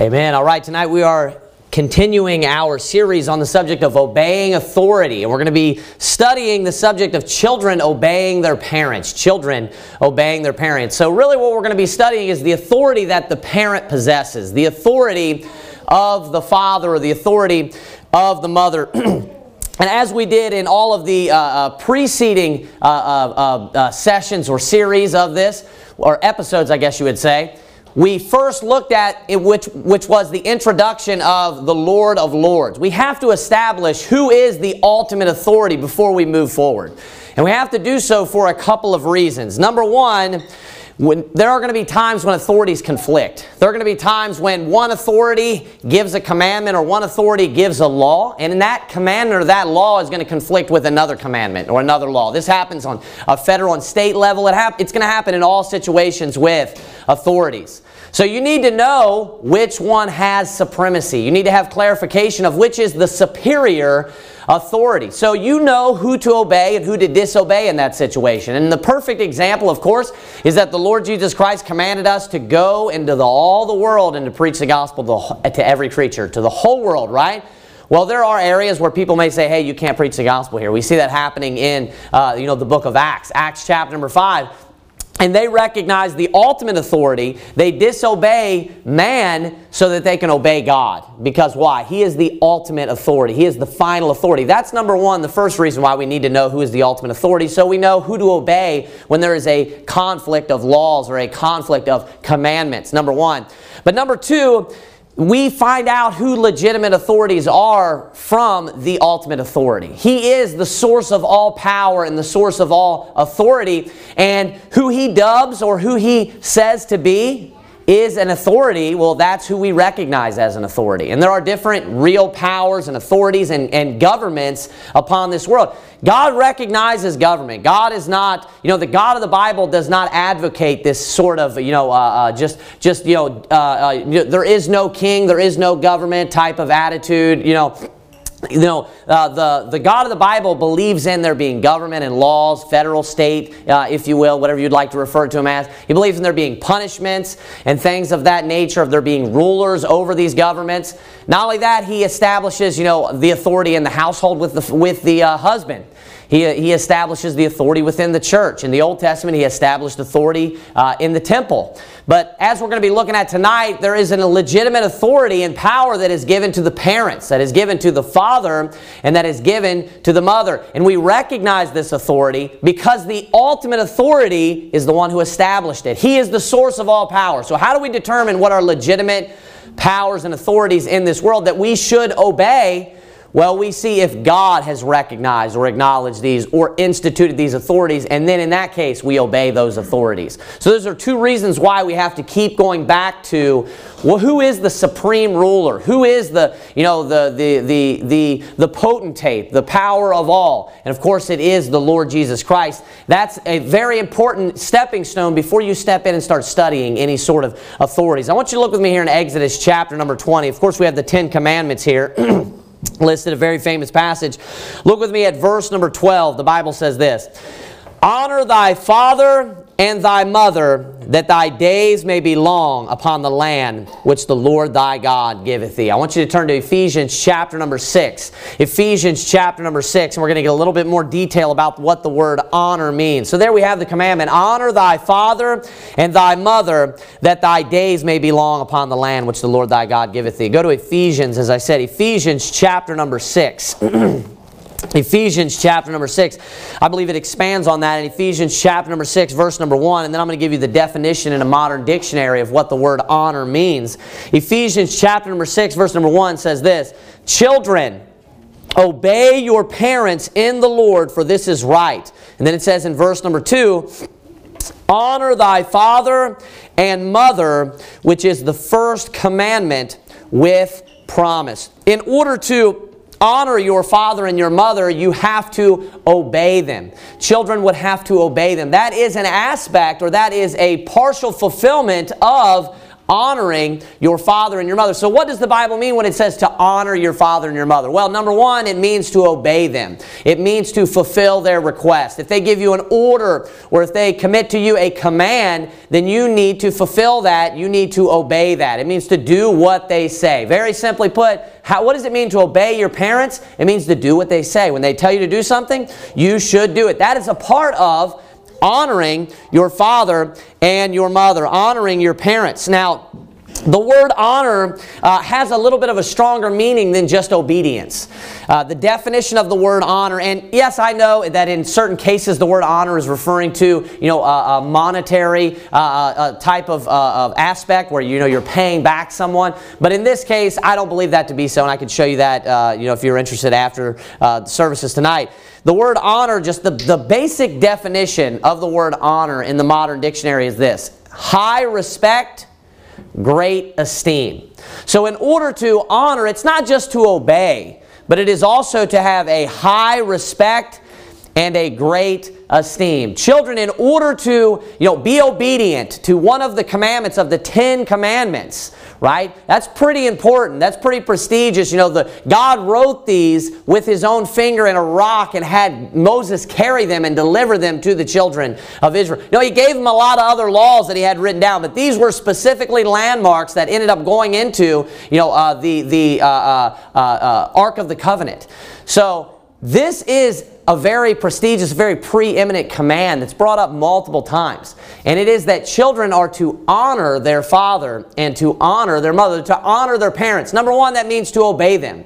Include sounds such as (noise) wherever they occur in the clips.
Amen. All right, tonight we are continuing our series on the subject of obeying authority. And we're going to be studying the subject of children obeying their parents. Children obeying their parents. So, really, what we're going to be studying is the authority that the parent possesses, the authority of the father or the authority of the mother. (clears throat) And as we did in all of the uh, uh, preceding uh, uh, uh sessions or series of this, or episodes, I guess you would say, we first looked at it, which, which was the introduction of the Lord of Lords. We have to establish who is the ultimate authority before we move forward. And we have to do so for a couple of reasons. Number one, when, there are going to be times when authorities conflict. There are going to be times when one authority gives a commandment or one authority gives a law, and that commandment or that law is going to conflict with another commandment or another law. This happens on a federal and state level. It it's going to happen in all situations with authorities. So you need to know which one has supremacy. You need to have clarification of which is the superior authority. So you know who to obey and who to disobey in that situation. And the perfect example, of course, is that the Lord Jesus Christ commanded us to go into the, all the world and to preach the gospel to, to every creature, to the whole world, right? Well, there are areas where people may say, hey, you can't preach the gospel here. We see that happening in, uh, you know, the book of Acts. Acts chapter number 5 and they recognize the ultimate authority. They disobey man so that they can obey God. Because why? He is the ultimate authority. He is the final authority. That's number one, the first reason why we need to know who is the ultimate authority, so we know who to obey when there is a conflict of laws or a conflict of commandments. Number one. But number two, we find out who legitimate authorities are from the ultimate authority. He is the source of all power and the source of all authority. And who he dubs or who he says to be is an authority, well, that's who we recognize as an authority. And there are different real powers and authorities and, and governments upon this world. God recognizes government. God is not, you know, the God of the Bible does not advocate this sort of, you know, uh, uh, just, just, you know, uh, uh there is no king, there is no government type of attitude, you know you know, uh, the, the God of the Bible believes in there being government and laws, federal, state, uh, if you will, whatever you'd like to refer to him as. He believes in there being punishments and things of that nature, of there being rulers over these governments. Not only that, he establishes, you know, the authority in the household with the, with the uh, husband. He, he establishes the authority within the church. In the Old Testament, he established authority uh, in the temple. But as we're going to be looking at tonight, there is a legitimate authority and power that is given to the parents, that is given to the father, and that is given to the mother. And we recognize this authority because the ultimate authority is the one who established it. He is the source of all power. So how do we determine what are legitimate powers and authorities in this world that we should obey well, we see if God has recognized or acknowledged these or instituted these authorities, and then in that case, we obey those authorities. So those are two reasons why we have to keep going back to, well, who is the supreme ruler? Who is the, you know, the, the, the, the, the potentate, the power of all? And of course, it is the Lord Jesus Christ. That's a very important stepping stone before you step in and start studying any sort of authorities. I want you to look with me here in Exodus chapter number 20. Of course, we have the Ten Commandments here. (clears throat) listed a very famous passage. Look with me at verse number 12. The Bible says this Honor thy father and thy mother, that thy days may be long upon the land which the Lord thy God giveth thee. I want you to turn to Ephesians chapter number 6. Ephesians chapter number 6, and we're going to get a little bit more detail about what the word honor means. So there we have the commandment, honor thy father and thy mother, that thy days may be long upon the land which the Lord thy God giveth thee. Go to Ephesians, as I said, Ephesians chapter number 6. (clears throat) Ephesians chapter number 6. I believe it expands on that in Ephesians chapter number 6, verse number 1. And then I'm going to give you the definition in a modern dictionary of what the word honor means. Ephesians chapter number 6, verse number 1 says this Children, obey your parents in the Lord, for this is right. And then it says in verse number 2, Honor thy father and mother, which is the first commandment with promise. In order to honor your father and your mother, you have to obey them. Children would have to obey them. That is an aspect or that is a partial fulfillment of honoring your father and your mother. So, what does the Bible mean when it says to honor your father and your mother? Well, number one, it means to obey them, it means to fulfill their request. If they give you an order or if they commit to you a command, then you need to fulfill that. You need to obey that. It means to do what they say. Very simply put, how, what does it mean to obey your parents? It means to do what they say. When they tell you to do something, you should do it. That is a part of honoring your father and your mother, honoring your parents. Now, the word honor uh, has a little bit of a stronger meaning than just obedience. Uh, the definition of the word honor, and yes, I know that in certain cases the word honor is referring to you know a, a monetary uh, uh a type of, uh, of, aspect where you know you're paying back someone. But in this case, I don't believe that to be so, and I could show you that uh, you know if you're interested after services tonight. The word honor, just the, the basic definition of the word honor in the modern dictionary is this high respect great esteem. So, in order to honor, it's not just to obey, but it is also to have a high respect and a great esteem. Children, in order to you know, be obedient to one of the commandments of the Ten Commandments, right? That's pretty important. That's pretty prestigious. You know, the, God wrote these with his own finger in a rock and had Moses carry them and deliver them to the children of Israel. You know, he gave them a lot of other laws that he had written down, but these were specifically landmarks that ended up going into, you know, uh, the, the uh, uh, uh, uh Ark of the Covenant. So, this is a very prestigious, very preeminent command that's brought up multiple times. And it is that children are to honor their father and to honor their mother, to honor their parents. Number one, that means to obey them.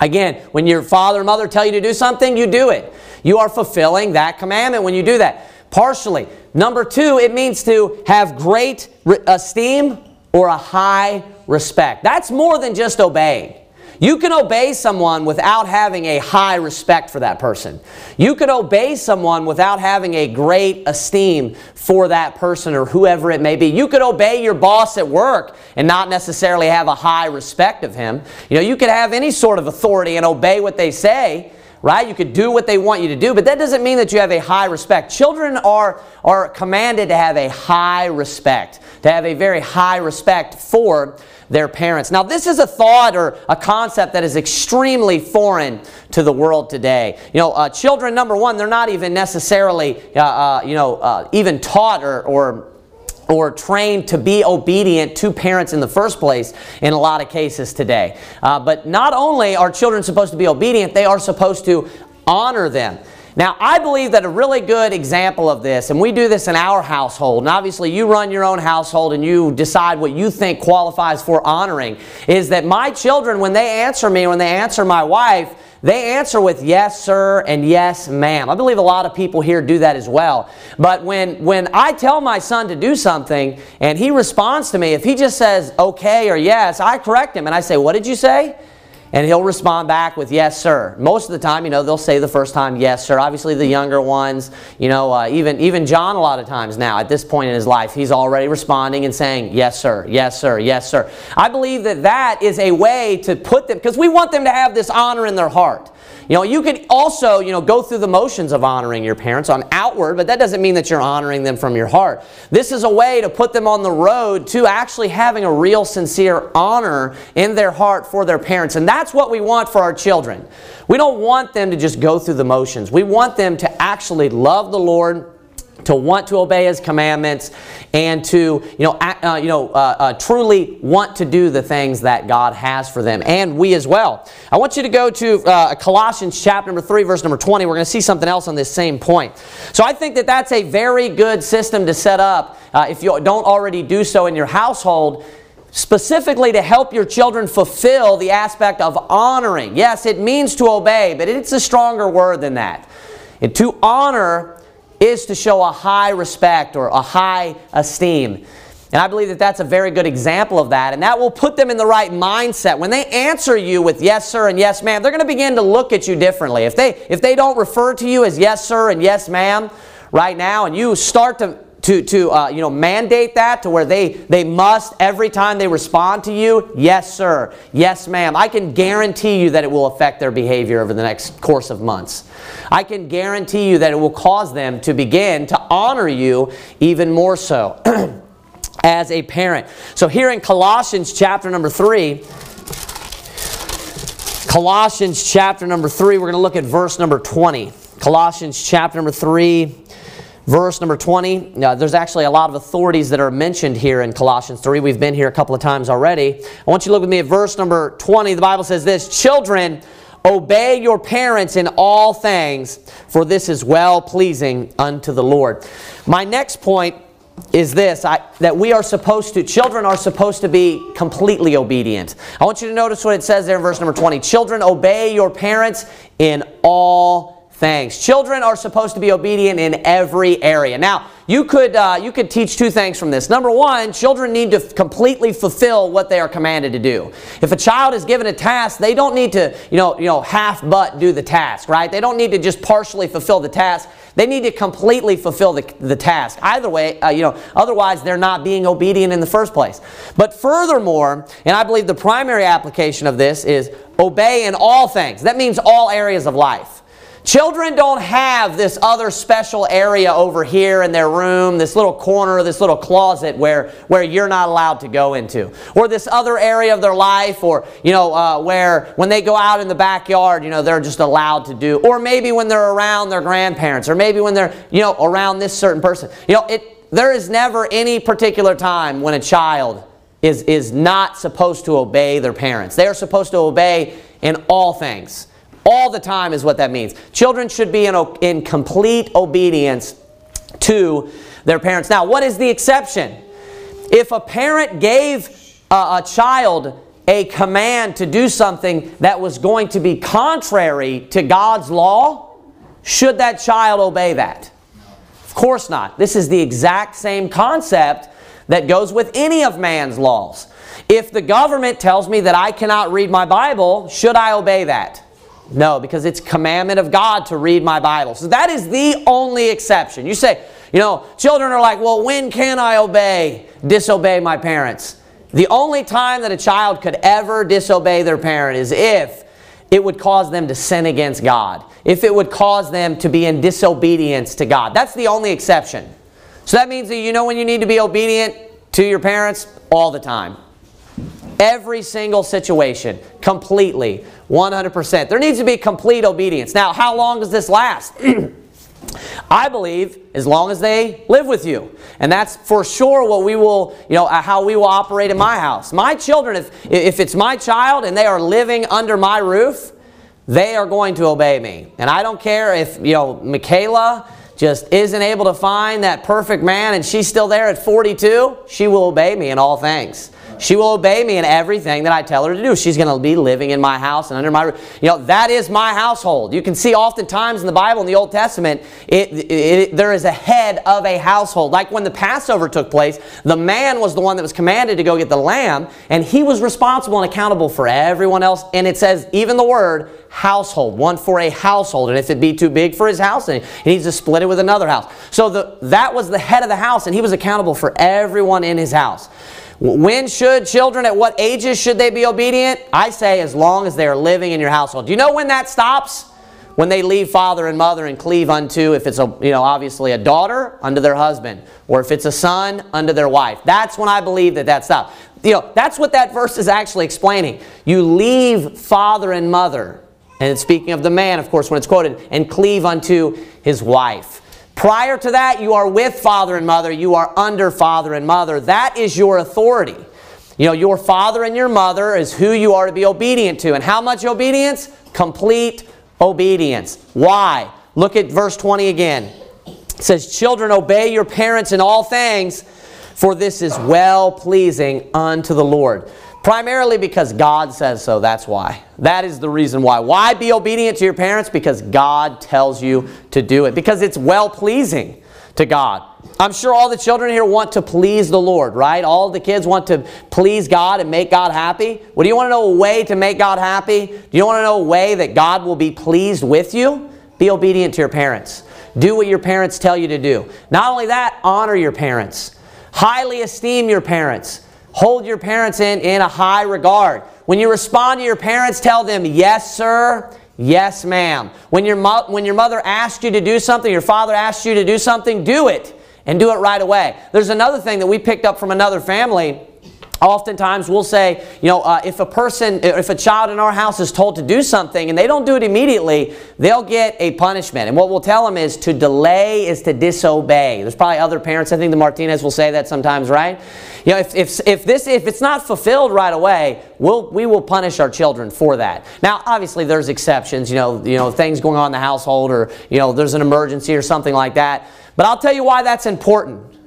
Again, when your father or mother tell you to do something, you do it. You are fulfilling that commandment when you do that. Partially. Number two, it means to have great esteem or a high respect. That's more than just obeying. You can obey someone without having a high respect for that person. You could obey someone without having a great esteem for that person or whoever it may be. You could obey your boss at work and not necessarily have a high respect of him. You know, you could have any sort of authority and obey what they say, right? You could do what they want you to do, but that doesn't mean that you have a high respect. Children are, are commanded to have a high respect, to have a very high respect for their parents. Now, this is a thought or a concept that is extremely foreign to the world today. You know, uh, children, number one, they're not even necessarily, uh, uh, you know, uh, even taught or, or or trained to be obedient to parents in the first place in a lot of cases today. Uh, but not only are children supposed to be obedient, they are supposed to honor them. Now, I believe that a really good example of this, and we do this in our household, and obviously you run your own household and you decide what you think qualifies for honoring, is that my children, when they answer me, when they answer my wife, they answer with yes, sir, and yes, ma'am. I believe a lot of people here do that as well. But when, when I tell my son to do something and he responds to me, if he just says okay or yes, I correct him and I say, What did you say? And he'll respond back with, yes, sir. Most of the time, you know, they'll say the first time, yes, sir. Obviously, the younger ones, you know, uh, even, even John a lot of times now, at this point in his life, he's already responding and saying, yes, sir, yes, sir, yes, sir. I believe that that is a way to put them, because we want them to have this honor in their heart. You know, you could also, you know, go through the motions of honoring your parents on outward, but that doesn't mean that you're honoring them from your heart. This is a way to put them on the road to actually having a real sincere honor in their heart for their parents. And that's what we want for our children. We don't want them to just go through the motions. We want them to actually love the Lord to want to obey his commandments and to you know, uh, you know uh, uh, truly want to do the things that god has for them. And we as well. I want you to go to uh, colossians chapter number 3 verse number 20 we're going to see something else on this same point. So i think that that's a very good system to set up uh, if you don't already do so in your household specifically to help your children fulfill the aspect of honoring. Yes it means to obey but it's a stronger word than that. And to honor is to show a high respect or a high esteem. And I believe that that's a very good example of that. And that will put them in the right mindset. When they answer you with yes, sir, and yes, ma'am, they're going to begin to look at you differently. If they, if they don't refer to you as yes, sir, and yes, ma'am right now, and you start to to, to uh, you know, mandate that to where they, they must, every time they respond to you, yes, sir, yes, ma'am. I can guarantee you that it will affect their behavior over the next course of months. I can guarantee you that it will cause them to begin to honor you even more so. (clears throat) as a parent. So here in Colossians chapter number 3, Colossians chapter number 3, we're going to look at verse number 20. Colossians chapter number 3, verse number 20. Now, there's actually a lot of authorities that are mentioned here in Colossians 3. We've been here a couple of times already. I want you to look with me at verse number 20. The Bible says this Children, obey your parents in all things, for this is well pleasing unto the Lord. My next point is this I, that we are supposed to, children are supposed to be completely obedient. I want you to notice what it says there in verse number 20. Children, obey your parents in all things. Children are supposed to be obedient in every area. Now, you could, uh, you could teach two things from this. Number one, children need to completely fulfill what they are commanded to do. If a child is given a task, they don't need to, you know, you know, half but do the task, right? They don't need to just partially fulfill the task. They need to completely fulfill the, the task. Either way, uh, you know, otherwise they're not being obedient in the first place. But furthermore, and I believe the primary application of this is obey in all things. That means all areas of life. Children don't have this other special area over here in their room, this little corner, this little closet where, where you're not allowed to go into. Or this other area of their life, or, you know, uh, where when they go out in the backyard, you know, they're just allowed to do. Or maybe when they're around their grandparents, or maybe when they're, you know, around this certain person. You know, it, there is never any particular time when a child is, is not supposed to obey their parents. They are supposed to obey in all things. All the time is what that means. Children should be in, in complete obedience to their parents. Now, what is the exception? If a parent gave a, a child a command to do something that was going to be contrary to God's law, should that child obey that? Of course not. This is the exact same concept that goes with any of man's laws. If the government tells me that I cannot read my Bible, should I obey that? No, because it's commandment of God to read my Bible. So that is the only exception. You say, you know, children are like, well, when can I obey, disobey my parents? The only time that a child could ever disobey their parent is if it would cause them to sin against God. If it would cause them to be in disobedience to God. That's the only exception. So that means that you know when you need to be obedient to your parents? All the time. Every single situation, completely, 100%. There needs to be complete obedience. Now, how long does this last? (clears throat) I believe as long as they live with you. And that's for sure what we will, you know, uh, how we will operate in my house. My children, if, if it's my child and they are living under my roof, they are going to obey me. And I don't care if, you know, Michaela just isn't able to find that perfect man and she's still there at 42, she will obey me in all things. She will obey me in everything that I tell her to do. She's going to be living in my house and under my roof. You know, that is my household. You can see oftentimes in the Bible, in the Old Testament, it, it, it, there is a head of a household. Like when the Passover took place, the man was the one that was commanded to go get the lamb, and he was responsible and accountable for everyone else. And it says, even the word, household, one for a household. And if it be too big for his house, then he needs to split it with another house. So the, that was the head of the house, and he was accountable for everyone in his house. When should children, at what ages should they be obedient? I say as long as they are living in your household. Do you know when that stops? When they leave father and mother and cleave unto, if it's a, you know, obviously a daughter, unto their husband. Or if it's a son, unto their wife. That's when I believe that that stops. You know, that's what that verse is actually explaining. You leave father and mother. And it's speaking of the man, of course, when it's quoted, and cleave unto his wife. Prior to that, you are with father and mother. You are under father and mother. That is your authority. You know, your father and your mother is who you are to be obedient to. And how much obedience? Complete obedience. Why? Look at verse 20 again. It says, Children, obey your parents in all things, for this is well pleasing unto the Lord. Primarily because God says so, that's why. That is the reason why. Why be obedient to your parents? Because God tells you to do it. Because it's well-pleasing to God. I'm sure all the children here want to please the Lord, right? All the kids want to please God and make God happy. Well, do you want to know a way to make God happy? Do you want to know a way that God will be pleased with you? Be obedient to your parents. Do what your parents tell you to do. Not only that, honor your parents. Highly esteem your parents. Hold your parents in, in a high regard. When you respond to your parents, tell them, yes, sir, yes, ma'am. When your, when your mother asks you to do something, your father asks you to do something, do it and do it right away. There's another thing that we picked up from another family Oftentimes we'll say, you know, uh, if a person, if a child in our house is told to do something and they don't do it immediately, they'll get a punishment. And what we'll tell them is to delay is to disobey. There's probably other parents, I think the Martinez will say that sometimes, right? You know, if, if, if, this, if it's not fulfilled right away, we'll, we will punish our children for that. Now, obviously there's exceptions, you know, you know, things going on in the household or, you know, there's an emergency or something like that. But I'll tell you why that's important.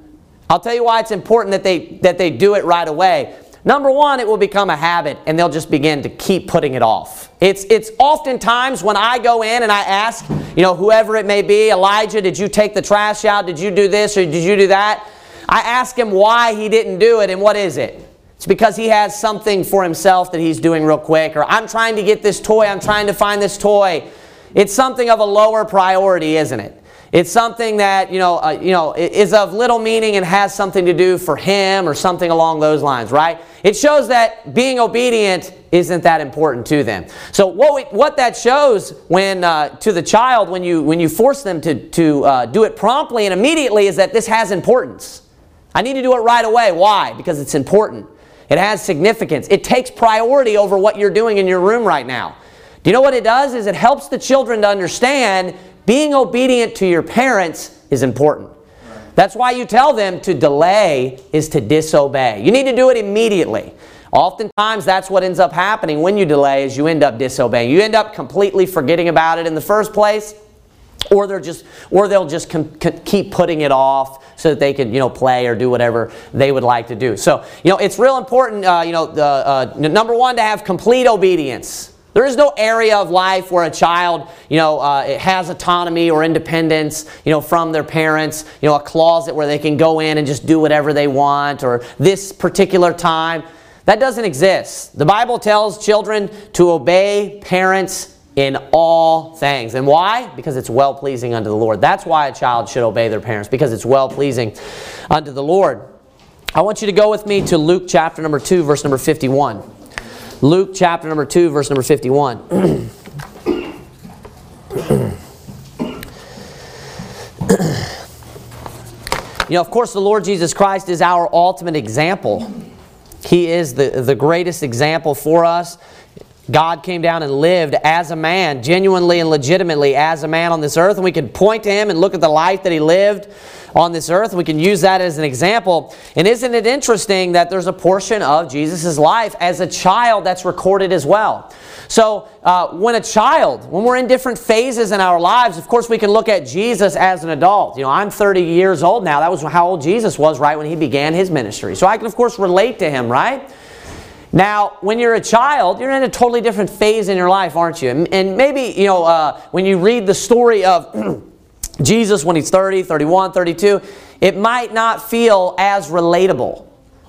I'll tell you why it's important that they, that they do it right away. Number one, it will become a habit and they'll just begin to keep putting it off. It's, it's oftentimes when I go in and I ask, you know, whoever it may be, Elijah, did you take the trash out? Did you do this or did you do that? I ask him why he didn't do it and what is it? It's because he has something for himself that he's doing real quick or I'm trying to get this toy, I'm trying to find this toy. It's something of a lower priority, isn't it? It's something that, you know, uh, you know, is of little meaning and has something to do for him or something along those lines, right? It shows that being obedient isn't that important to them. So what, we, what that shows when, uh, to the child when you, when you force them to, to uh, do it promptly and immediately is that this has importance. I need to do it right away. Why? Because it's important. It has significance. It takes priority over what you're doing in your room right now. Do you know what it does? Is it helps the children to understand being obedient to your parents is important. That's why you tell them to delay is to disobey. You need to do it immediately. Oftentimes, that's what ends up happening when you delay is you end up disobeying. You end up completely forgetting about it in the first place, or they're just, or they'll just keep putting it off so that they can, you know, play or do whatever they would like to do. So, you know, it's real important, uh, you know, uh, number one, to have complete obedience. There is no area of life where a child, you know, uh, has autonomy or independence, you know, from their parents. You know, a closet where they can go in and just do whatever they want, or this particular time. That doesn't exist. The Bible tells children to obey parents in all things. And why? Because it's well pleasing unto the Lord. That's why a child should obey their parents, because it's well pleasing unto the Lord. I want you to go with me to Luke chapter number 2, verse number 51. Luke chapter number 2, verse number 51. (clears throat) You know, of course, the Lord Jesus Christ is our ultimate example. He is the, the greatest example for us. God came down and lived as a man, genuinely and legitimately as a man on this earth. And we can point to Him and look at the life that He lived on this earth. We can use that as an example. And isn't it interesting that there's a portion of Jesus' life as a child that's recorded as well? So uh, when a child, when we're in different phases in our lives, of course we can look at Jesus as an adult. You know, I'm 30 years old now. That was how old Jesus was right when he began his ministry. So I can of course relate to him, right? Now, when you're a child, you're in a totally different phase in your life, aren't you? And, maybe, you know, uh, when you read the story of (clears throat) Jesus when he's 30, 31, 32, it might not feel as relatable.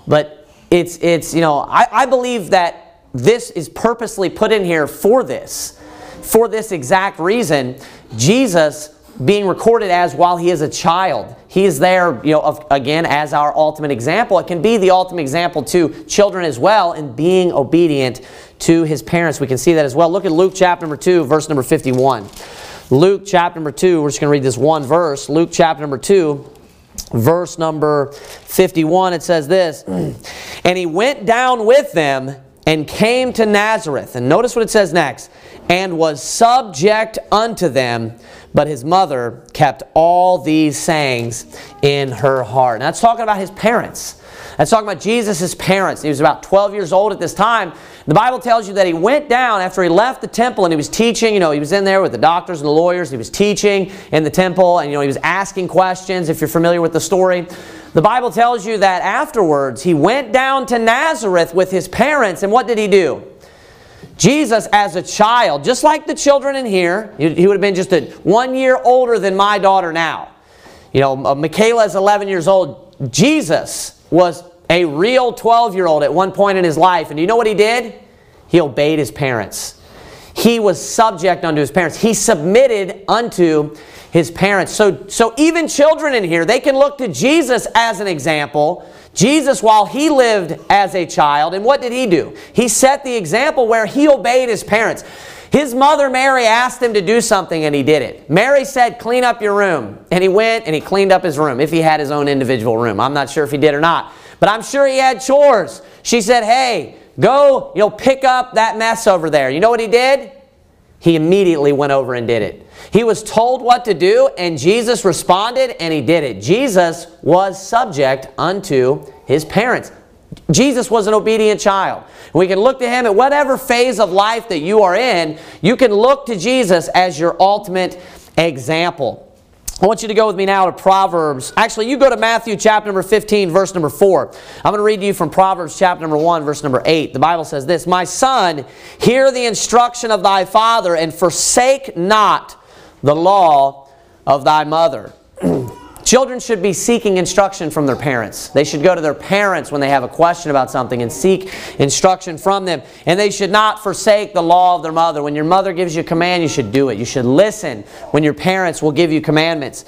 But it's, it's you know, I, I believe that this is purposely put in here for this. For this exact reason, Jesus being recorded as while he is a child. He is there, you know, of, again, as our ultimate example. It can be the ultimate example to children as well in being obedient to his parents. We can see that as well. Look at Luke chapter number 2, verse number 51. Luke chapter number 2, we're just going to read this one verse. Luke chapter number 2, verse number 51, it says this, (clears throat) And he went down with them and came to Nazareth. And notice what it says next. And was subject unto them, but his mother kept all these sayings in her heart. Now that's talking about his parents. That's talking about Jesus' parents. He was about 12 years old at this time. The Bible tells you that he went down after he left the temple and he was teaching. You know, he was in there with the doctors and the lawyers. He was teaching in the temple and, you know, he was asking questions, if you're familiar with the story. The Bible tells you that afterwards he went down to Nazareth with his parents. And what did he do? Jesus, as a child, just like the children in here, he would have been just a one year older than my daughter now. You know, Michaela is 11 years old. Jesus was a real 12 year old at one point in his life. And you know what he did? He obeyed his parents. He was subject unto his parents. He submitted unto his parents. So, so even children in here, they can look to Jesus as an example. Jesus, while he lived as a child, and what did he do? He set the example where he obeyed his parents. His mother Mary asked him to do something and he did it. Mary said, clean up your room. And he went and he cleaned up his room, if he had his own individual room. I'm not sure if he did or not. But I'm sure he had chores. She said, hey, go, you know, pick up that mess over there. You know what he did? He immediately went over and did it. He was told what to do and Jesus responded and he did it. Jesus was subject unto his parents. Jesus was an obedient child. We can look to him at whatever phase of life that you are in. You can look to Jesus as your ultimate example. I want you to go with me now to Proverbs. Actually, you go to Matthew chapter number 15, verse number 4. I'm going to read to you from Proverbs chapter number 1, verse number 8. The Bible says this, My son, hear the instruction of thy father, and forsake not the law of thy mother. (clears throat) Children should be seeking instruction from their parents. They should go to their parents when they have a question about something and seek instruction from them. And they should not forsake the law of their mother. When your mother gives you a command, you should do it. You should listen when your parents will give you commandments.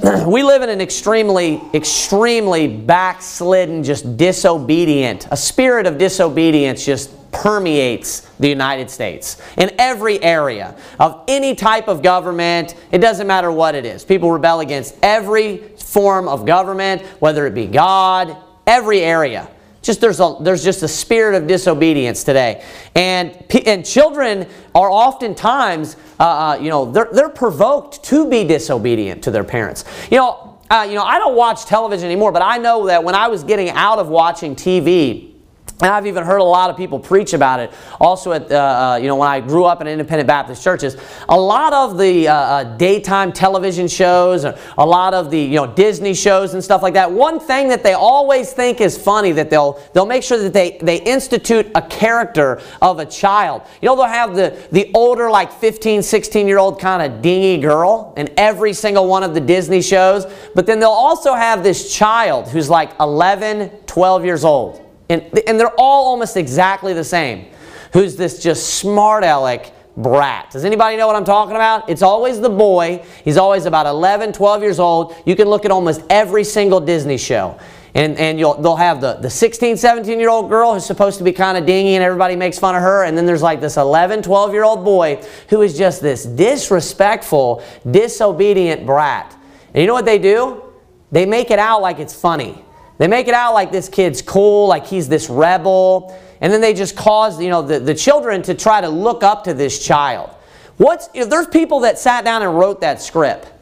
(clears throat) we live in an extremely, extremely backslidden, just disobedient, a spirit of disobedience just permeates the United States in every area of any type of government. It doesn't matter what it is. People rebel against every form of government, whether it be God, every area. Just there's a there's just a spirit of disobedience today, and and children are oftentimes uh, uh, you know they're they're provoked to be disobedient to their parents. You know uh, you know I don't watch television anymore, but I know that when I was getting out of watching TV and I've even heard a lot of people preach about it. Also, at uh, uh, you know, when I grew up in independent Baptist churches, a lot of the uh, uh, daytime television shows, a lot of the you know Disney shows and stuff like that. One thing that they always think is funny that they'll they'll make sure that they they institute a character of a child. You know, they'll have the the older like 15, 16 year old kind of dingy girl in every single one of the Disney shows, but then they'll also have this child who's like 11, 12 years old and, and they're all almost exactly the same. Who's this just smart aleck brat? Does anybody know what I'm talking about? It's always the boy. He's always about 11, 12 years old. You can look at almost every single Disney show. And, and you'll, they'll have the, the 16, 17 year old girl who's supposed to be kind of dingy and everybody makes fun of her. And then there's like this 11, 12 year old boy who is just this disrespectful, disobedient brat. And you know what they do? They make it out like it's funny. They make it out like this kid's cool, like he's this rebel. And then they just cause, you know, the, the children to try to look up to this child. What's, know, there's people that sat down and wrote that script.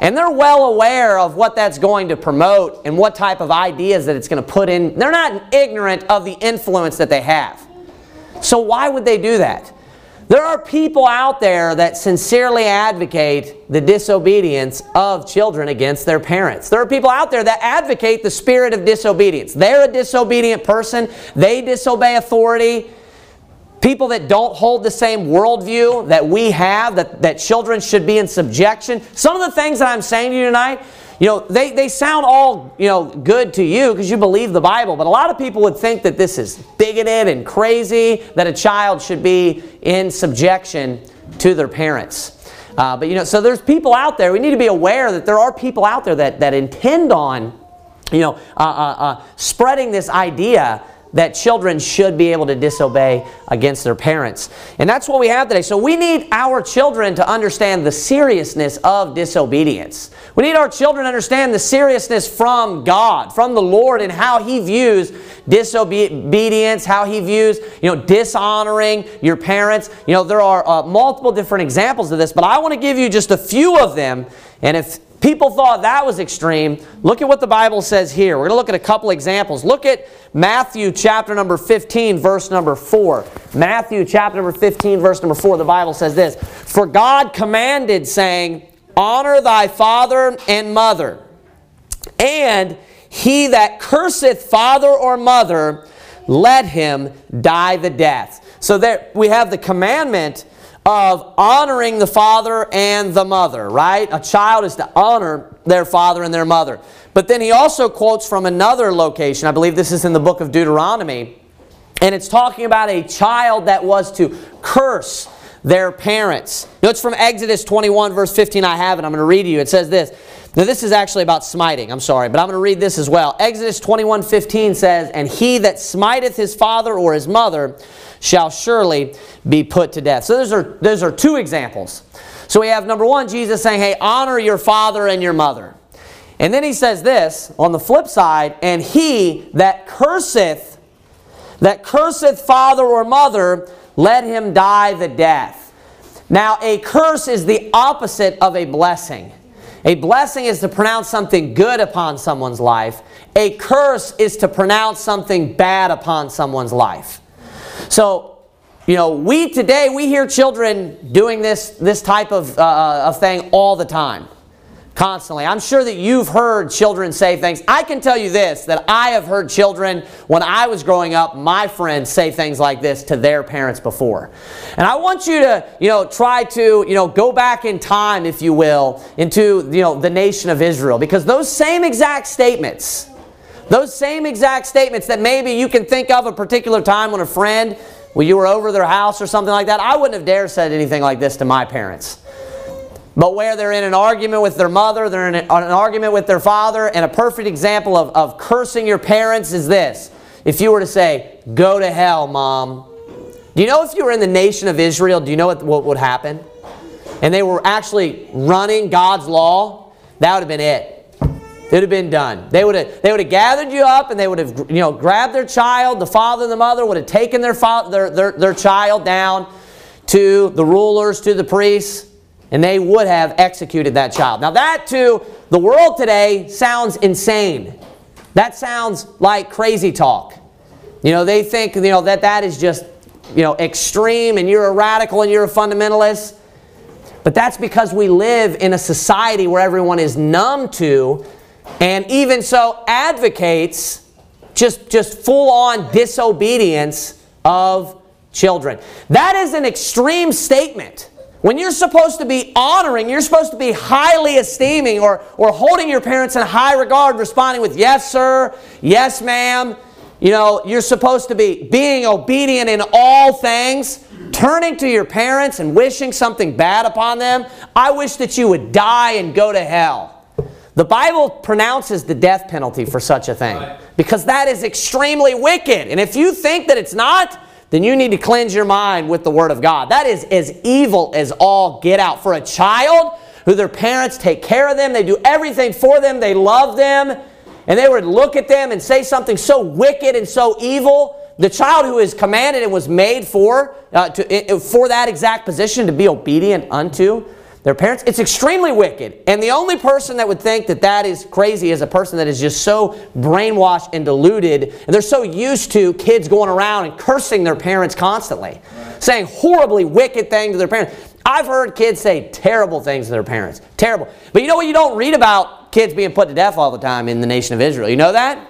And they're well aware of what that's going to promote and what type of ideas that it's going to put in. They're not ignorant of the influence that they have. So why would they do that? There are people out there that sincerely advocate the disobedience of children against their parents. There are people out there that advocate the spirit of disobedience. They're a disobedient person. They disobey authority. People that don't hold the same worldview that we have, that, that children should be in subjection. Some of the things that I'm saying to you tonight, you know, they, they sound all, you know, good to you because you believe the Bible, but a lot of people would think that this is bigoted and crazy, that a child should be in subjection to their parents. Uh, but, you know, so there's people out there, we need to be aware that there are people out there that, that intend on, you know, uh, uh, uh spreading this idea that children should be able to disobey against their parents. And that's what we have today. So we need our children to understand the seriousness of disobedience. We need our children to understand the seriousness from God, from the Lord, and how He views disobedience, how He views, you know, dishonoring your parents. You know, there are uh, multiple different examples of this, but I want to give you just a few of them. And if people thought that was extreme, look at what the Bible says here. We're going to look at a couple examples. Look at Matthew chapter number 15, verse number 4. Matthew chapter number 15, verse number 4, the Bible says this For God commanded, saying, Honor thy father and mother, and he that curseth father or mother, let him die the death. So there we have the commandment of honoring the father and the mother, right? A child is to honor their father and their mother. But then he also quotes from another location. I believe this is in the book of Deuteronomy. And it's talking about a child that was to curse their parents. It's from Exodus 21, verse 15. I have it. I'm going to read to you. It says this. Now, this is actually about smiting. I'm sorry, but I'm going to read this as well. Exodus 21, 15 says, And he that smiteth his father or his mother shall surely be put to death. So those are, those are two examples. So we have number one, Jesus saying, hey, honor your father and your mother. And then he says this on the flip side, and he that curseth, that curseth father or mother, let him die the death. Now, a curse is the opposite of a blessing. A blessing is to pronounce something good upon someone's life. A curse is to pronounce something bad upon someone's life. So, you know, we today, we hear children doing this, this type of, uh, of thing all the time constantly. I'm sure that you've heard children say things. I can tell you this, that I have heard children, when I was growing up, my friends say things like this to their parents before. And I want you to, you know, try to, you know, go back in time, if you will, into, you know, the nation of Israel. Because those same exact statements, those same exact statements that maybe you can think of a particular time when a friend, when you were over their house or something like that, I wouldn't have dared said anything like this to my parents. But where they're in an argument with their mother, they're in an argument with their father, and a perfect example of, of cursing your parents is this. If you were to say, go to hell, mom. Do you know if you were in the nation of Israel, do you know what, what would happen? And they were actually running God's law, that would have been it. It would have been done. They would have, they would have gathered you up and they would have you know, grabbed their child. The father and the mother would have taken their, their, their, their child down to the rulers, to the priests, and they would have executed that child. Now that to the world today sounds insane. That sounds like crazy talk. You know, they think, you know, that that is just, you know, extreme and you're a radical and you're a fundamentalist. But that's because we live in a society where everyone is numb to and even so advocates just, just full-on disobedience of children. That is an extreme statement. When you're supposed to be honoring, you're supposed to be highly esteeming or, or holding your parents in high regard, responding with yes, sir, yes, ma'am. You know, you're supposed to be being obedient in all things, turning to your parents and wishing something bad upon them. I wish that you would die and go to hell. The Bible pronounces the death penalty for such a thing because that is extremely wicked. And if you think that it's not, then you need to cleanse your mind with the Word of God. That is as evil as all get out. For a child who their parents take care of them, they do everything for them, they love them, and they would look at them and say something so wicked and so evil. The child who is commanded and was made for, uh, to, for that exact position to be obedient unto, their parents. It's extremely wicked. And the only person that would think that that is crazy is a person that is just so brainwashed and deluded. And they're so used to kids going around and cursing their parents constantly, right. saying horribly wicked things to their parents. I've heard kids say terrible things to their parents. Terrible. But you know what? You don't read about kids being put to death all the time in the nation of Israel. You know that?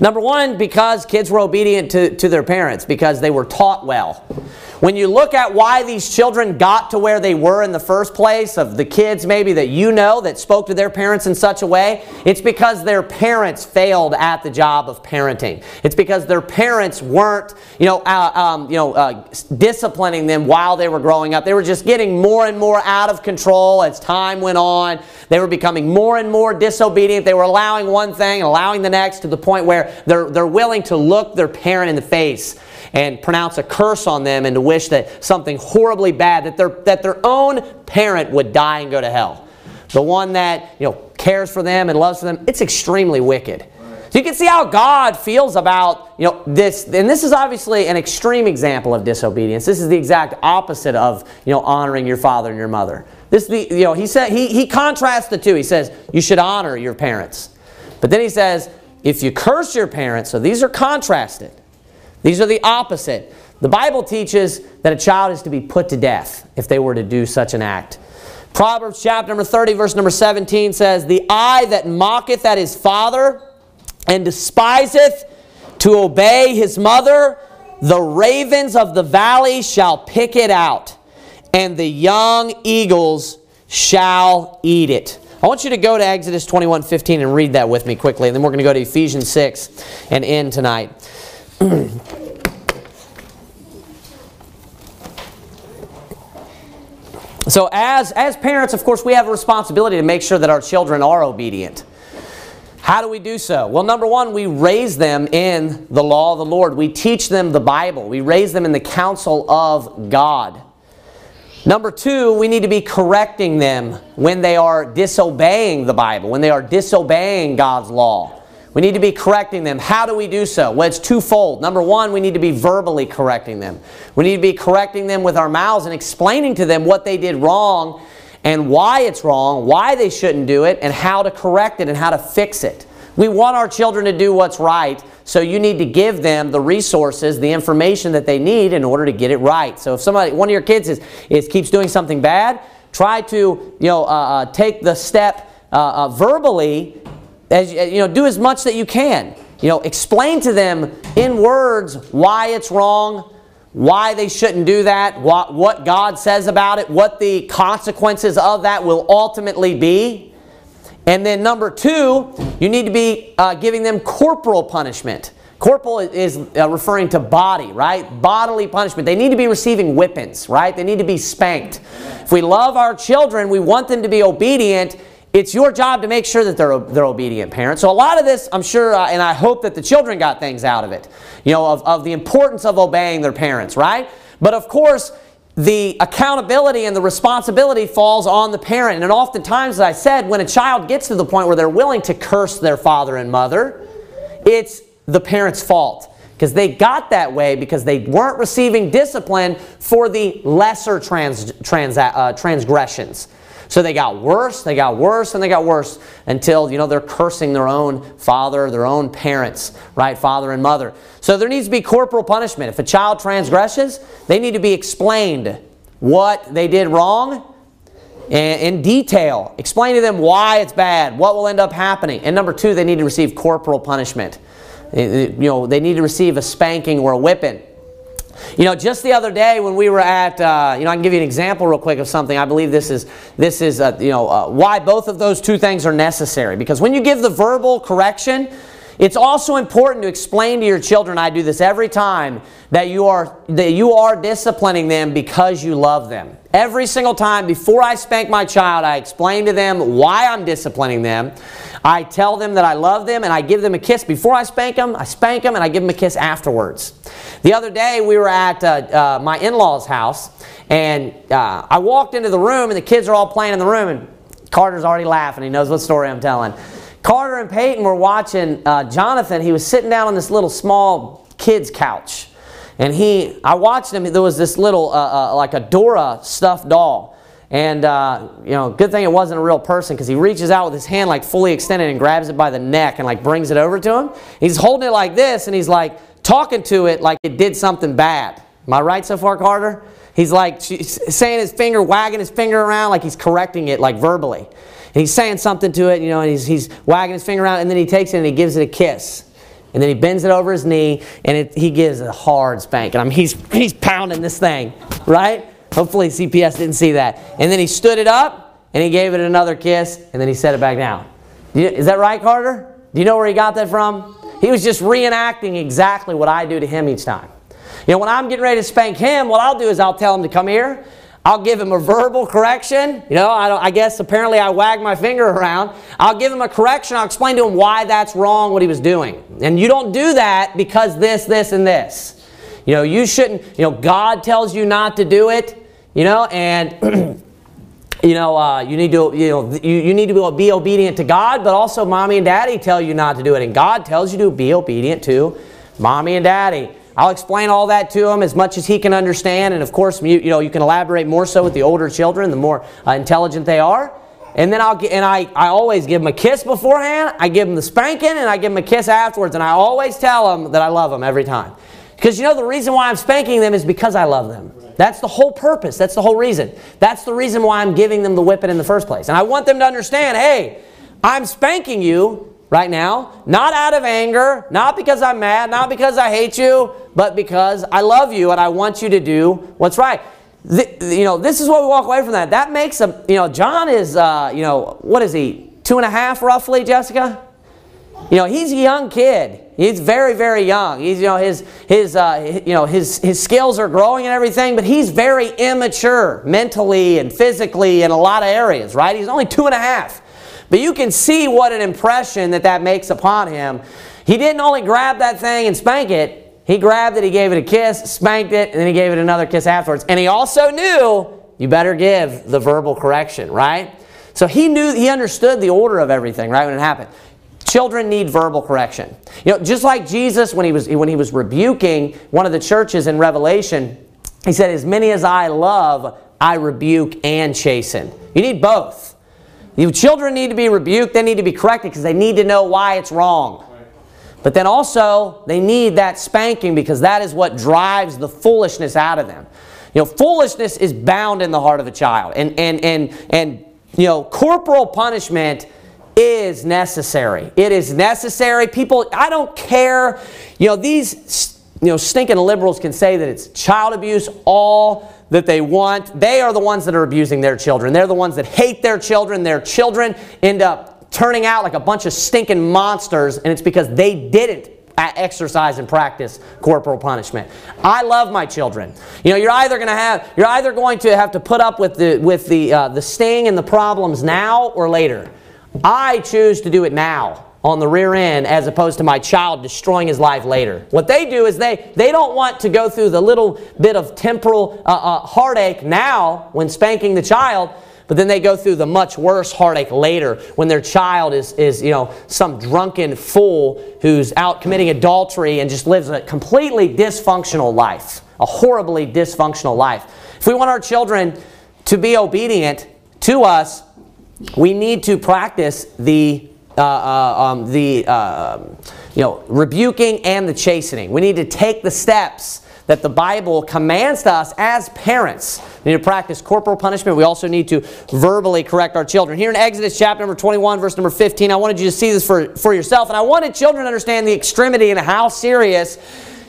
Number one, because kids were obedient to, to their parents, because they were taught well. When you look at why these children got to where they were in the first place, of the kids maybe that you know that spoke to their parents in such a way, it's because their parents failed at the job of parenting. It's because their parents weren't, you know, uh, um, you know, uh, disciplining them while they were growing up. They were just getting more and more out of control as time went on. They were becoming more and more disobedient. They were allowing one thing allowing the next to the point where they're, they're willing to look their parent in the face and pronounce a curse on them and to wish that something horribly bad, that their, that their own parent would die and go to hell. The one that you know cares for them and loves for them, it's extremely wicked. So you can see how God feels about you know this, and this is obviously an extreme example of disobedience. This is the exact opposite of you know honoring your father and your mother. This the you know he said he he contrasts the two. He says you should honor your parents, but then he says if you curse your parents, so these are contrasted. These are the opposite. The Bible teaches that a child is to be put to death if they were to do such an act. Proverbs chapter number 30, verse number 17 says, The eye that mocketh at his father and despiseth to obey his mother, the ravens of the valley shall pick it out, and the young eagles shall eat it. I want you to go to Exodus 21, 15 and read that with me quickly, and then we're going to go to Ephesians 6 and end tonight. (clears throat) so as, as parents, of course, we have a responsibility to make sure that our children are obedient. How do we do so? Well, number one, we raise them in the law of the Lord. We teach them the Bible. We raise them in the counsel of God. Number two, we need to be correcting them when they are disobeying the Bible, when they are disobeying God's law. We need to be correcting them. How do we do so? Well, it's twofold. Number one, we need to be verbally correcting them. We need to be correcting them with our mouths and explaining to them what they did wrong and why it's wrong, why they shouldn't do it, and how to correct it and how to fix it. We want our children to do what's right, so you need to give them the resources, the information that they need in order to get it right. So if somebody, one of your kids is, is keeps doing something bad, try to you know uh, uh, take the step uh, uh verbally, as you know, do as much that you can. You know, explain to them in words why it's wrong, why they shouldn't do that, what, what God says about it, what the consequences of that will ultimately be. And then number two, you need to be uh, giving them corporal punishment. Corporal is uh, referring to body, right? Bodily punishment. They need to be receiving whippings, right? They need to be spanked. If we love our children, we want them to be obedient. It's your job to make sure that they're, they're obedient parents. So a lot of this, I'm sure, uh, and I hope that the children got things out of it, you know, of, of the importance of obeying their parents, right? But of course, the accountability and the responsibility falls on the parent. And oftentimes, as I said, when a child gets to the point where they're willing to curse their father and mother, it's the parent's fault. Because they got that way because they weren't receiving discipline for the lesser trans, trans, uh, transgressions. So they got worse, they got worse, and they got worse until, you know, they're cursing their own father, their own parents, right? Father and mother. So there needs to be corporal punishment. If a child transgresses, they need to be explained what they did wrong in detail. Explain to them why it's bad, what will end up happening. And number two, they need to receive corporal punishment. Eh, eh, you know, they need to receive a spanking or a whipping. You know, just the other day when we were at, uh, you know, I can give you an example real quick of something. I believe this is, this is, uh, you know, uh, why both of those two things are necessary. Because when you give the verbal correction, it's also important to explain to your children, I do this every time, that you are, that you are disciplining them because you love them. Every single time before I spank my child, I explain to them why I'm disciplining them. I tell them that I love them and I give them a kiss before I spank them. I spank them and I give them a kiss afterwards. The other day we were at uh, uh, my in-laws house and uh, I walked into the room and the kids are all playing in the room and Carter's already laughing. He knows what story I'm telling. Carter and Peyton were watching uh, Jonathan. He was sitting down on this little small kid's couch. And he, I watched him, there was this little, uh, uh, like a Dora stuffed doll. And, uh, you know, good thing it wasn't a real person because he reaches out with his hand like fully extended and grabs it by the neck and like brings it over to him. He's holding it like this and he's like talking to it like it did something bad. Am I right so far, Carter? He's like saying his finger, wagging his finger around like he's correcting it like verbally. He's saying something to it, you know, and he's, he's wagging his finger around and then he takes it and he gives it a kiss. And then he bends it over his knee and it, he gives a hard spank. And I mean, he's, (laughs) he's pounding this thing, right? Hopefully CPS didn't see that. And then he stood it up and he gave it another kiss and then he set it back down. Is that right, Carter? Do you know where he got that from? He was just reenacting exactly what I do to him each time. You know, when I'm getting ready to spank him, what I'll do is I'll tell him to come here. I'll give him a verbal correction. You know, I, I, guess apparently I wag my finger around. I'll give him a correction. I'll explain to him why that's wrong, what he was doing. And you don't do that because this, this, and this. You know, you shouldn't, you know, God tells you not to do it. You know, and (clears throat) you know, uh, you need to, you know, you, you need to be obedient to God, but also mommy and daddy tell you not to do it, and God tells you to be obedient to mommy and daddy. I'll explain all that to him as much as he can understand, and of course, you, you know, you can elaborate more so with the older children, the more uh, intelligent they are. And then I'll get, and I, I always give them a kiss beforehand, I give them the spanking, and I give them a kiss afterwards, and I always tell them that I love them every time. Because you know the reason why I'm spanking them is because I love them. That's the whole purpose. That's the whole reason. That's the reason why I'm giving them the whipping in the first place. And I want them to understand, hey, I'm spanking you right now, not out of anger, not because I'm mad, not because I hate you, but because I love you and I want you to do what's right. The, you know, this is what we walk away from that. That makes a, you know, John is, uh, you know, what is he, two and a half roughly, Jessica? You know, he's a young kid. He's very, very young. He's, you know, his, his, uh, you know, his, his skills are growing and everything, but he's very immature mentally and physically in a lot of areas, right? He's only two and a half. But you can see what an impression that that makes upon him. He didn't only grab that thing and spank it, he grabbed it, he gave it a kiss, spanked it, and then he gave it another kiss afterwards. And he also knew you better give the verbal correction, right? So he knew, he understood the order of everything, right, when it happened. Children need verbal correction. You know, just like Jesus when he was when he was rebuking one of the churches in Revelation, he said, "As many as I love, I rebuke and chasten." You need both. You children need to be rebuked, they need to be corrected because they need to know why it's wrong. But then also, they need that spanking because that is what drives the foolishness out of them. You know, foolishness is bound in the heart of a child. And and and and you know, corporal punishment is necessary. It is necessary. People, I don't care. You know, these you know, stinking liberals can say that it's child abuse all that they want. They are the ones that are abusing their children. They're the ones that hate their children. Their children end up turning out like a bunch of stinking monsters, and it's because they didn't exercise and practice corporal punishment. I love my children. You know, you're either going to have you're either going to have to put up with the with the uh, the sting and the problems now or later. I choose to do it now on the rear end as opposed to my child destroying his life later. What they do is they, they don't want to go through the little bit of temporal uh, uh, heartache now when spanking the child, but then they go through the much worse heartache later when their child is, is you know, some drunken fool who's out committing adultery and just lives a completely dysfunctional life, a horribly dysfunctional life. If we want our children to be obedient to us, we need to practice the uh, uh, um, the uh, you know rebuking and the chastening. We need to take the steps that the Bible commands to us as parents. We need to practice corporal punishment. We also need to verbally correct our children. Here in Exodus chapter number 21, verse number 15, I wanted you to see this for, for yourself. And I wanted children to understand the extremity and how serious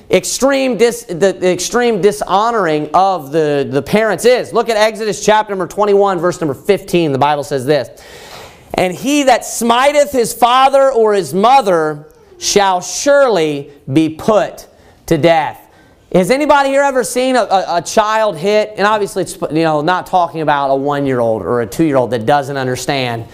extreme dis, the, the, extreme dishonoring of the, the parents is. Look at Exodus chapter number 21, verse number 15. The Bible says this. And he that smiteth his father or his mother shall surely be put to death. Has anybody here ever seen a, a, a, child hit? And obviously, it's you know not talking about a one-year-old or a two-year-old that doesn't understand.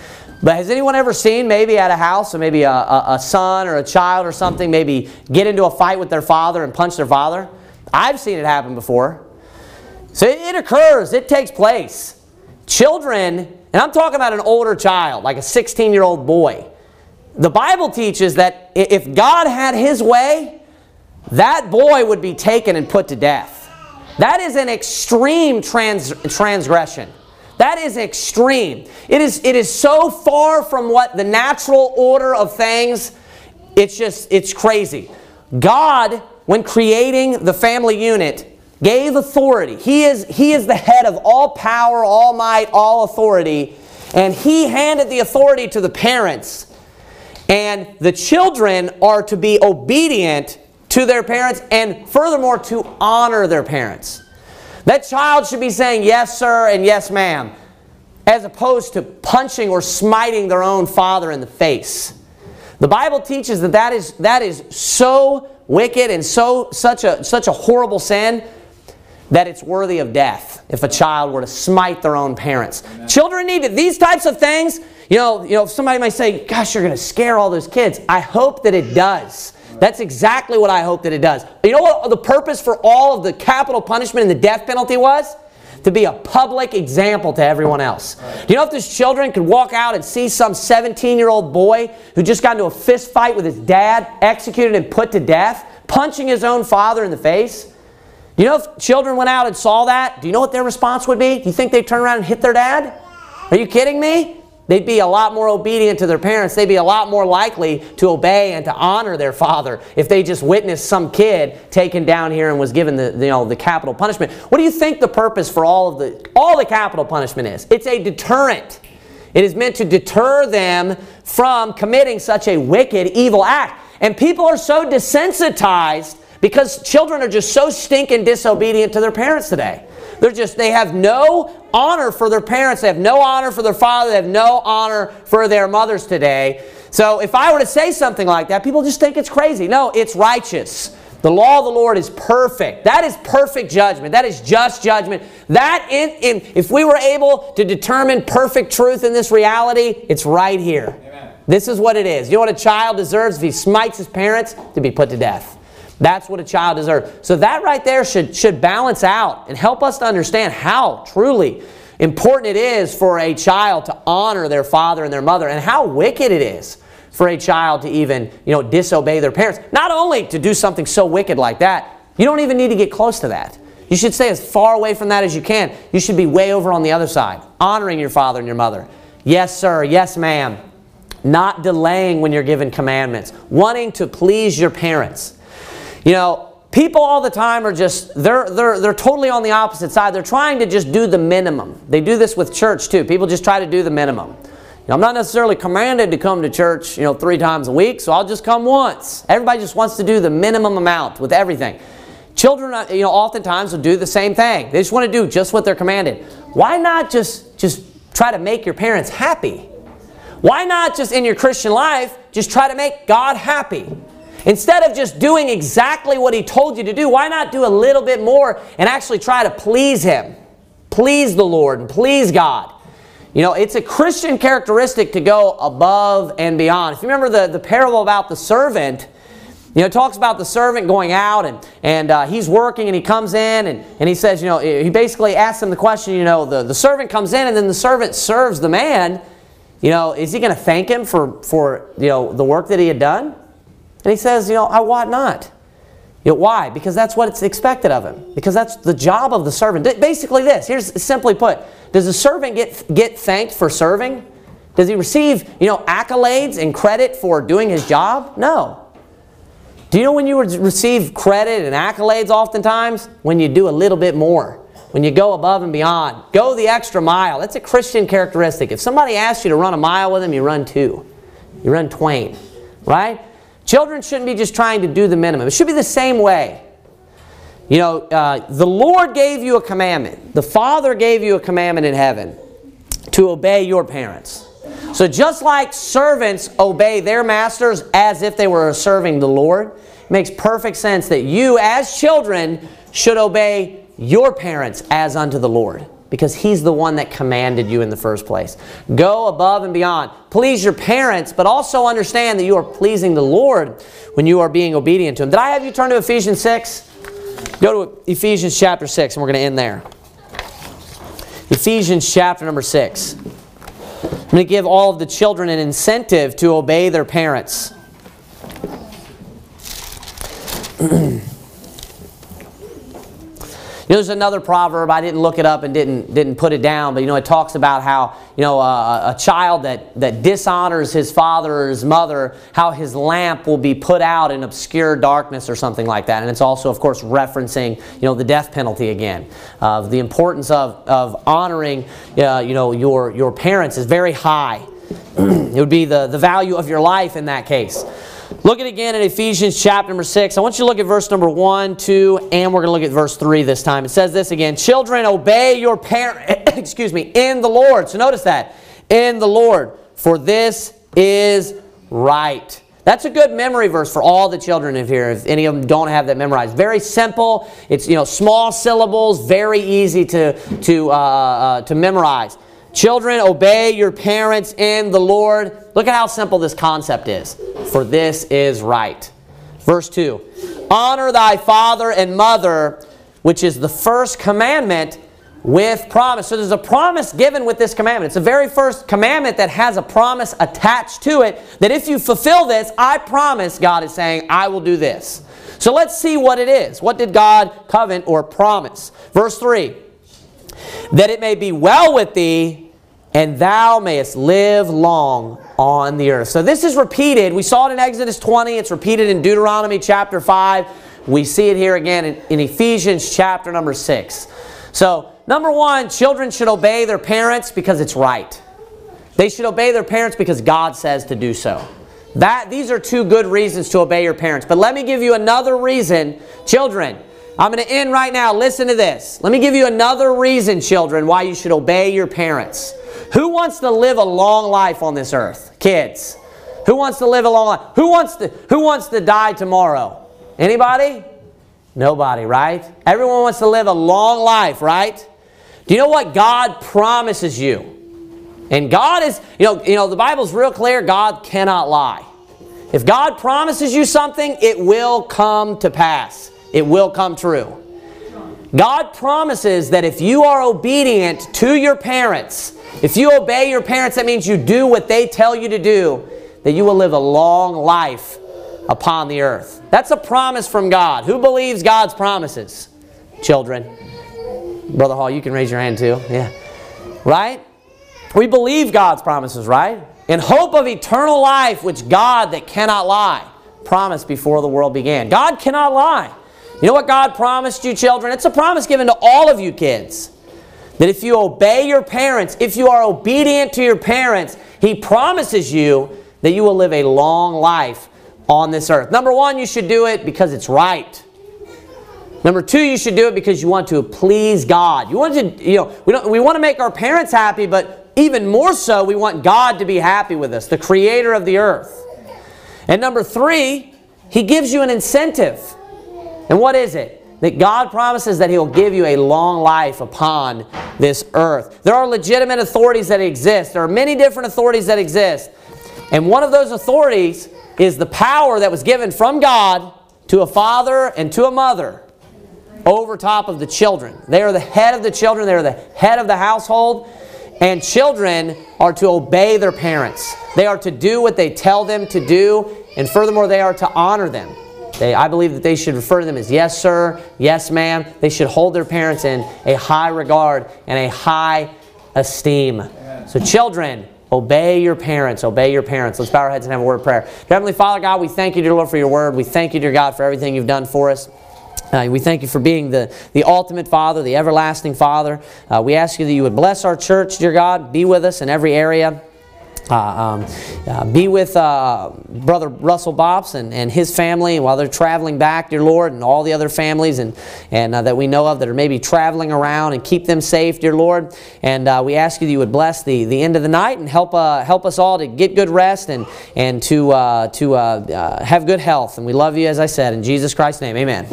But has anyone ever seen maybe at a house or maybe a, a, a son or a child or something maybe get into a fight with their father and punch their father? I've seen it happen before. So it, it occurs. It takes place. Children, and I'm talking about an older child, like a 16-year-old boy. The Bible teaches that if God had his way, that boy would be taken and put to death. That is an extreme trans transgression. That is extreme. It is, it is so far from what the natural order of things, it's just, it's crazy. God, when creating the family unit, gave authority. He is, he is the head of all power, all might, all authority. And he handed the authority to the parents. And the children are to be obedient to their parents and furthermore to honor their parents. That child should be saying yes, sir, and yes, ma'am, as opposed to punching or smiting their own father in the face. The Bible teaches that that is, that is so wicked and so such a, such a horrible sin that it's worthy of death if a child were to smite their own parents. Amen. Children need it. These types of things, you know, you know, somebody might say, gosh, you're going to scare all those kids. I hope that it does. That's exactly what I hope that it does. You know what the purpose for all of the capital punishment and the death penalty was? To be a public example to everyone else. Do you know if these children could walk out and see some 17 year old boy who just got into a fist fight with his dad, executed and put to death, punching his own father in the face? You know if children went out and saw that, do you know what their response would be? Do you think they'd turn around and hit their dad? Are you kidding me? They'd be a lot more obedient to their parents. They'd be a lot more likely to obey and to honor their father if they just witnessed some kid taken down here and was given the, you know, the capital punishment. What do you think the purpose for all of the, all the capital punishment is? It's a deterrent. It is meant to deter them from committing such a wicked, evil act. And people are so desensitized because children are just so stinking disobedient to their parents today. They're just, they have no honor for their parents. They have no honor for their father. They have no honor for their mothers today. So if I were to say something like that, people just think it's crazy. No, it's righteous. The law of the Lord is perfect. That is perfect judgment. That is just judgment. That, in, in, if we were able to determine perfect truth in this reality, it's right here. Amen. This is what it is. You know what a child deserves if he smites his parents? To be put to death. That's what a child deserves. So that right there should, should balance out and help us to understand how truly important it is for a child to honor their father and their mother and how wicked it is for a child to even, you know, disobey their parents. Not only to do something so wicked like that, you don't even need to get close to that. You should stay as far away from that as you can. You should be way over on the other side, honoring your father and your mother. Yes, sir. Yes, ma'am. Not delaying when you're given commandments. Wanting to please your parents. You know, people all the time are just, they're, they're, they're totally on the opposite side. They're trying to just do the minimum. They do this with church too. People just try to do the minimum. I'm not necessarily commanded to come to church, you know, three times a week, so I'll just come once. Everybody just wants to do the minimum amount with everything. Children, uh, you know, oftentimes will do the same thing. They just want to do just what they're commanded. Why not just, just try to make your parents happy? Why not just in your Christian life, just try to make God happy? Instead of just doing exactly what he told you to do, why not do a little bit more and actually try to please him? Please the Lord and please God. You know, it's a Christian characteristic to go above and beyond. If you remember the, the parable about the servant, you know, it talks about the servant going out and, and uh, he's working and he comes in and, and he says, you know, he basically asks him the question, you know, the, the servant comes in and then the servant serves the man. You know, is he going to thank him for, for, you know, the work that he had done? And he says, you know, I want not. You know, why? Because that's what it's expected of him. Because that's the job of the servant. Basically this, here's simply put. Does the servant get, get thanked for serving? Does he receive, you know, accolades and credit for doing his job? No. Do you know when you receive credit and accolades oftentimes? When you do a little bit more. When you go above and beyond. Go the extra mile. That's a Christian characteristic. If somebody asks you to run a mile with them, you run two. You run twain. Right? Children shouldn't be just trying to do the minimum. It should be the same way. You know, uh, the Lord gave you a commandment. The Father gave you a commandment in heaven to obey your parents. So just like servants obey their masters as if they were serving the Lord, it makes perfect sense that you as children should obey your parents as unto the Lord because he's the one that commanded you in the first place. Go above and beyond. Please your parents, but also understand that you are pleasing the Lord when you are being obedient to him. Did I have you turn to Ephesians 6? Go to Ephesians chapter 6 and we're going to end there. Ephesians chapter number 6. I'm going to give all of the children an incentive to obey their parents. (clears throat) You know, there's another proverb, I didn't look it up and didn't, didn't put it down, but you know, it talks about how, you know, a, a child that, that dishonors his father or his mother, how his lamp will be put out in obscure darkness or something like that. And it's also, of course, referencing, you know, the death penalty again. Uh, the importance of, of honoring, uh, you know, your, your parents is very high. (clears throat) it would be the, the value of your life in that case. Look at again in Ephesians chapter number 6. I want you to look at verse number 1, 2, and we're going to look at verse 3 this time. It says this again, Children, obey your parents, (coughs) excuse me, in the Lord. So notice that, in the Lord, for this is right. That's a good memory verse for all the children in here, if any of them don't have that memorized. Very simple. It's, you know, small syllables, very easy to, to, uh, uh, to memorize. Children, obey your parents in the Lord. Look at how simple this concept is. For this is right. Verse 2 Honor thy father and mother, which is the first commandment with promise. So there's a promise given with this commandment. It's the very first commandment that has a promise attached to it that if you fulfill this, I promise, God is saying, I will do this. So let's see what it is. What did God covenant or promise? Verse 3 that it may be well with thee, and thou mayest live long on the earth. So this is repeated. We saw it in Exodus 20. It's repeated in Deuteronomy chapter 5. We see it here again in, in Ephesians chapter number 6. So, number one, children should obey their parents because it's right. They should obey their parents because God says to do so. That, these are two good reasons to obey your parents. But let me give you another reason. Children, I'm going to end right now. Listen to this. Let me give you another reason, children, why you should obey your parents. Who wants to live a long life on this earth? Kids. Who wants to live a long life? Who wants to, who wants to die tomorrow? Anybody? Nobody, right? Everyone wants to live a long life, right? Do you know what God promises you? And God is, you know, you know, the Bible's real clear, God cannot lie. If God promises you something, it will come to pass. It will come true. God promises that if you are obedient to your parents, if you obey your parents, that means you do what they tell you to do, that you will live a long life upon the earth. That's a promise from God. Who believes God's promises? Children. Brother Hall, you can raise your hand too. Yeah. Right? We believe God's promises, right? In hope of eternal life, which God that cannot lie promised before the world began. God cannot lie. You know what God promised you, children? It's a promise given to all of you kids. That if you obey your parents, if you are obedient to your parents, He promises you that you will live a long life on this earth. Number one, you should do it because it's right. Number two, you should do it because you want to please God. You want to, you know, we, don't, we want to make our parents happy, but even more so, we want God to be happy with us, the creator of the earth. And number three, He gives you an incentive. And what is it? That God promises that He'll give you a long life upon this earth. There are legitimate authorities that exist. There are many different authorities that exist. And one of those authorities is the power that was given from God to a father and to a mother over top of the children. They are the head of the children. They are the head of the household. And children are to obey their parents. They are to do what they tell them to do. And furthermore, they are to honor them. They, I believe that they should refer to them as yes, sir, yes, ma'am. They should hold their parents in a high regard and a high esteem. So, children, obey your parents. Obey your parents. Let's bow our heads and have a word of prayer. Dear Heavenly Father, God, we thank you, dear Lord, for your word. We thank you, dear God, for everything you've done for us. Uh, we thank you for being the, the ultimate Father, the everlasting Father. Uh, we ask you that you would bless our church, dear God. Be with us in every area. Uh, um, uh, be with uh, Brother Russell Bops and, and his family while they're traveling back, dear Lord, and all the other families and, and that we know of that are maybe traveling around and keep them safe, dear Lord. And we ask you that you would bless the, the end of the night and help, help us all to get good rest and, and to, to have good health. And we love you, as I said, in Jesus Christ's name. Amen.